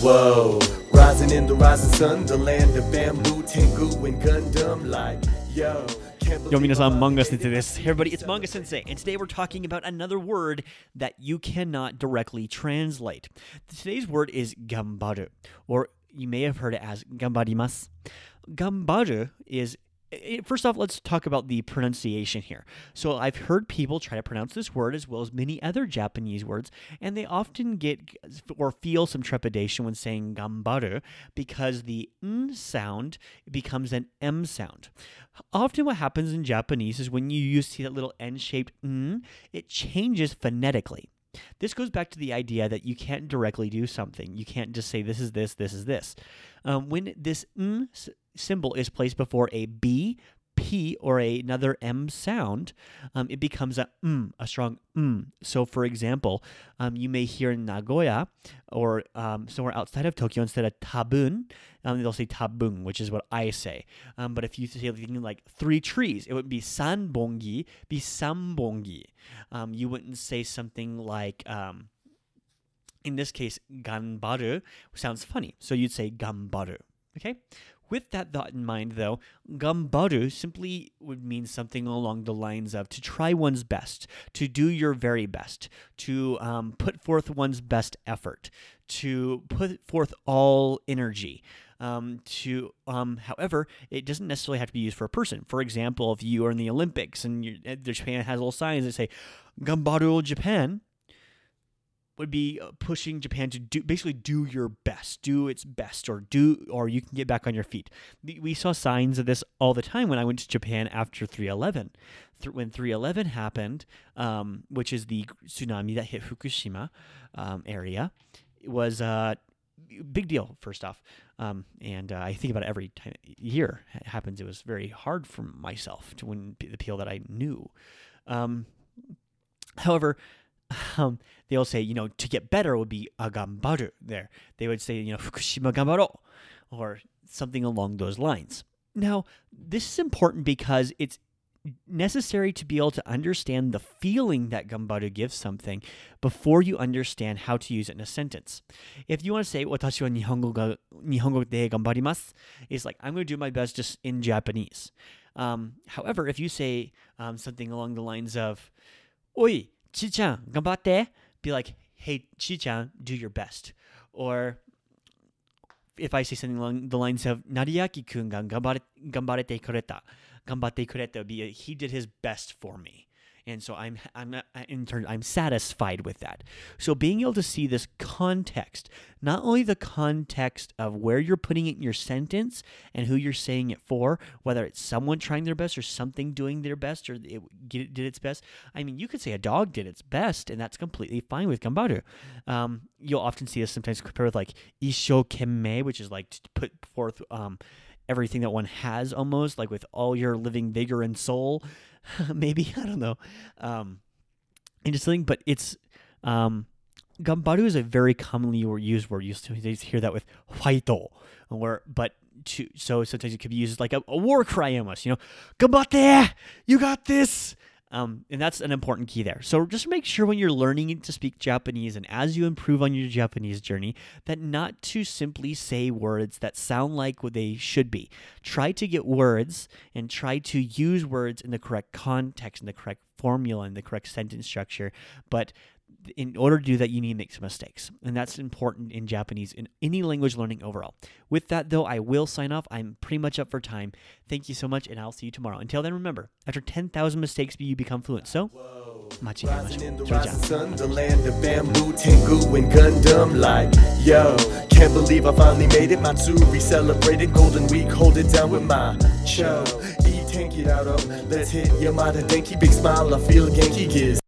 whoa. Rising in the rising sun, the land of bamboo, Tengu, and Gundam. Like, yo. Yo, minasan, manga sensei this. Hey everybody, it's Manga Sensei, and today we're talking about another word that you cannot directly translate. Today's word is gambaru, or you may have heard it as gambarimasu. Gambaru is First off, let's talk about the pronunciation here. So, I've heard people try to pronounce this word as well as many other Japanese words, and they often get or feel some trepidation when saying gambaru because the n sound becomes an m sound. Often, what happens in Japanese is when you use see that little n shaped n, it changes phonetically. This goes back to the idea that you can't directly do something. You can't just say this is this, this is this. Um, when this symbol is placed before a b, p, or a, another m sound, um, it becomes a m, a strong m. So, for example, um, you may hear in Nagoya or um, somewhere outside of Tokyo instead of tabun, um, they'll say tabung, which is what I say. Um, but if you say like three trees, it would be sanbongi, be sambongi. Um, you wouldn't say something like, in this case, ganbaru sounds funny. So you'd say gambaru. Okay? With that thought in mind, though, gambaru simply would mean something along the lines of to try one's best, to do your very best, to um, put forth one's best effort, to put forth all energy. Um, to, um, however, it doesn't necessarily have to be used for a person. For example, if you are in the Olympics and you, uh, Japan has little signs that say "Gambaru Japan," would be uh, pushing Japan to do basically do your best, do its best, or do or you can get back on your feet. We saw signs of this all the time when I went to Japan after 311. Th- when 311 happened, um, which is the tsunami that hit Fukushima um, area, it was a big deal. First off, um, and uh, I think about it every time year it happens. It was very hard for myself to win the people that I knew. Um, however, um, they'll say, you know, to get better would be agambaru there. They would say, you know, Fukushima gambaro or something along those lines. Now, this is important because it's necessary to be able to understand the feeling that gambaru gives something before you understand how to use it in a sentence. If you want to say, watashi wa nihongo, ga, nihongo de gambarimasu, it's like, I'm going to do my best just in Japanese. Um, however, if you say um, something along the lines of, Oi, Chi-chan, gambatte. Be like, hey, Chi-chan, do your best. Or if I say something along the lines of, Nariaki-kun ga gambare, gambarete kureta. Gambatte kureta be, he did his best for me. And so I'm, I'm not- in turn, I'm satisfied with that. So being able to see this context, not only the context of where you're putting it in your sentence and who you're saying it for, whether it's someone trying their best or something doing their best or it did its best. I mean, you could say a dog did its best, and that's completely fine with gambaru. Um, you'll often see this sometimes compared with like isshokenmei, which is like to put forth um, everything that one has almost, like with all your living vigor and soul. Maybe I don't know. Um, into something, but it's um, gambaru is a very commonly used word. You used to hear that with huaito, or but to so sometimes it could be used as like a, a war cry almost. You know, gambatte, you got this. Um, and that's an important key there. So just make sure when you're learning to speak Japanese and as you improve on your Japanese journey, that not to simply say words that sound like what they should be. Try to get words and try to use words in the correct context, in the correct formula, in the correct sentence structure. But in order to do that, you need to make some mistakes. And that's important in Japanese, in any language learning overall. With that, though, I will sign off. I'm pretty much up for time. Thank you so much, and I'll see you tomorrow. Until then, remember, after 10,000 mistakes, you become fluent. So, machi Rising in the rising sun, the land of bamboo, Tengu, and Gundam. Like, yo, can't believe I finally made it. Matsuri celebrated Golden Week, hold it down with my cho. E tanky out of, let's hit Yamada Denki, big smile, I feel Genki gives.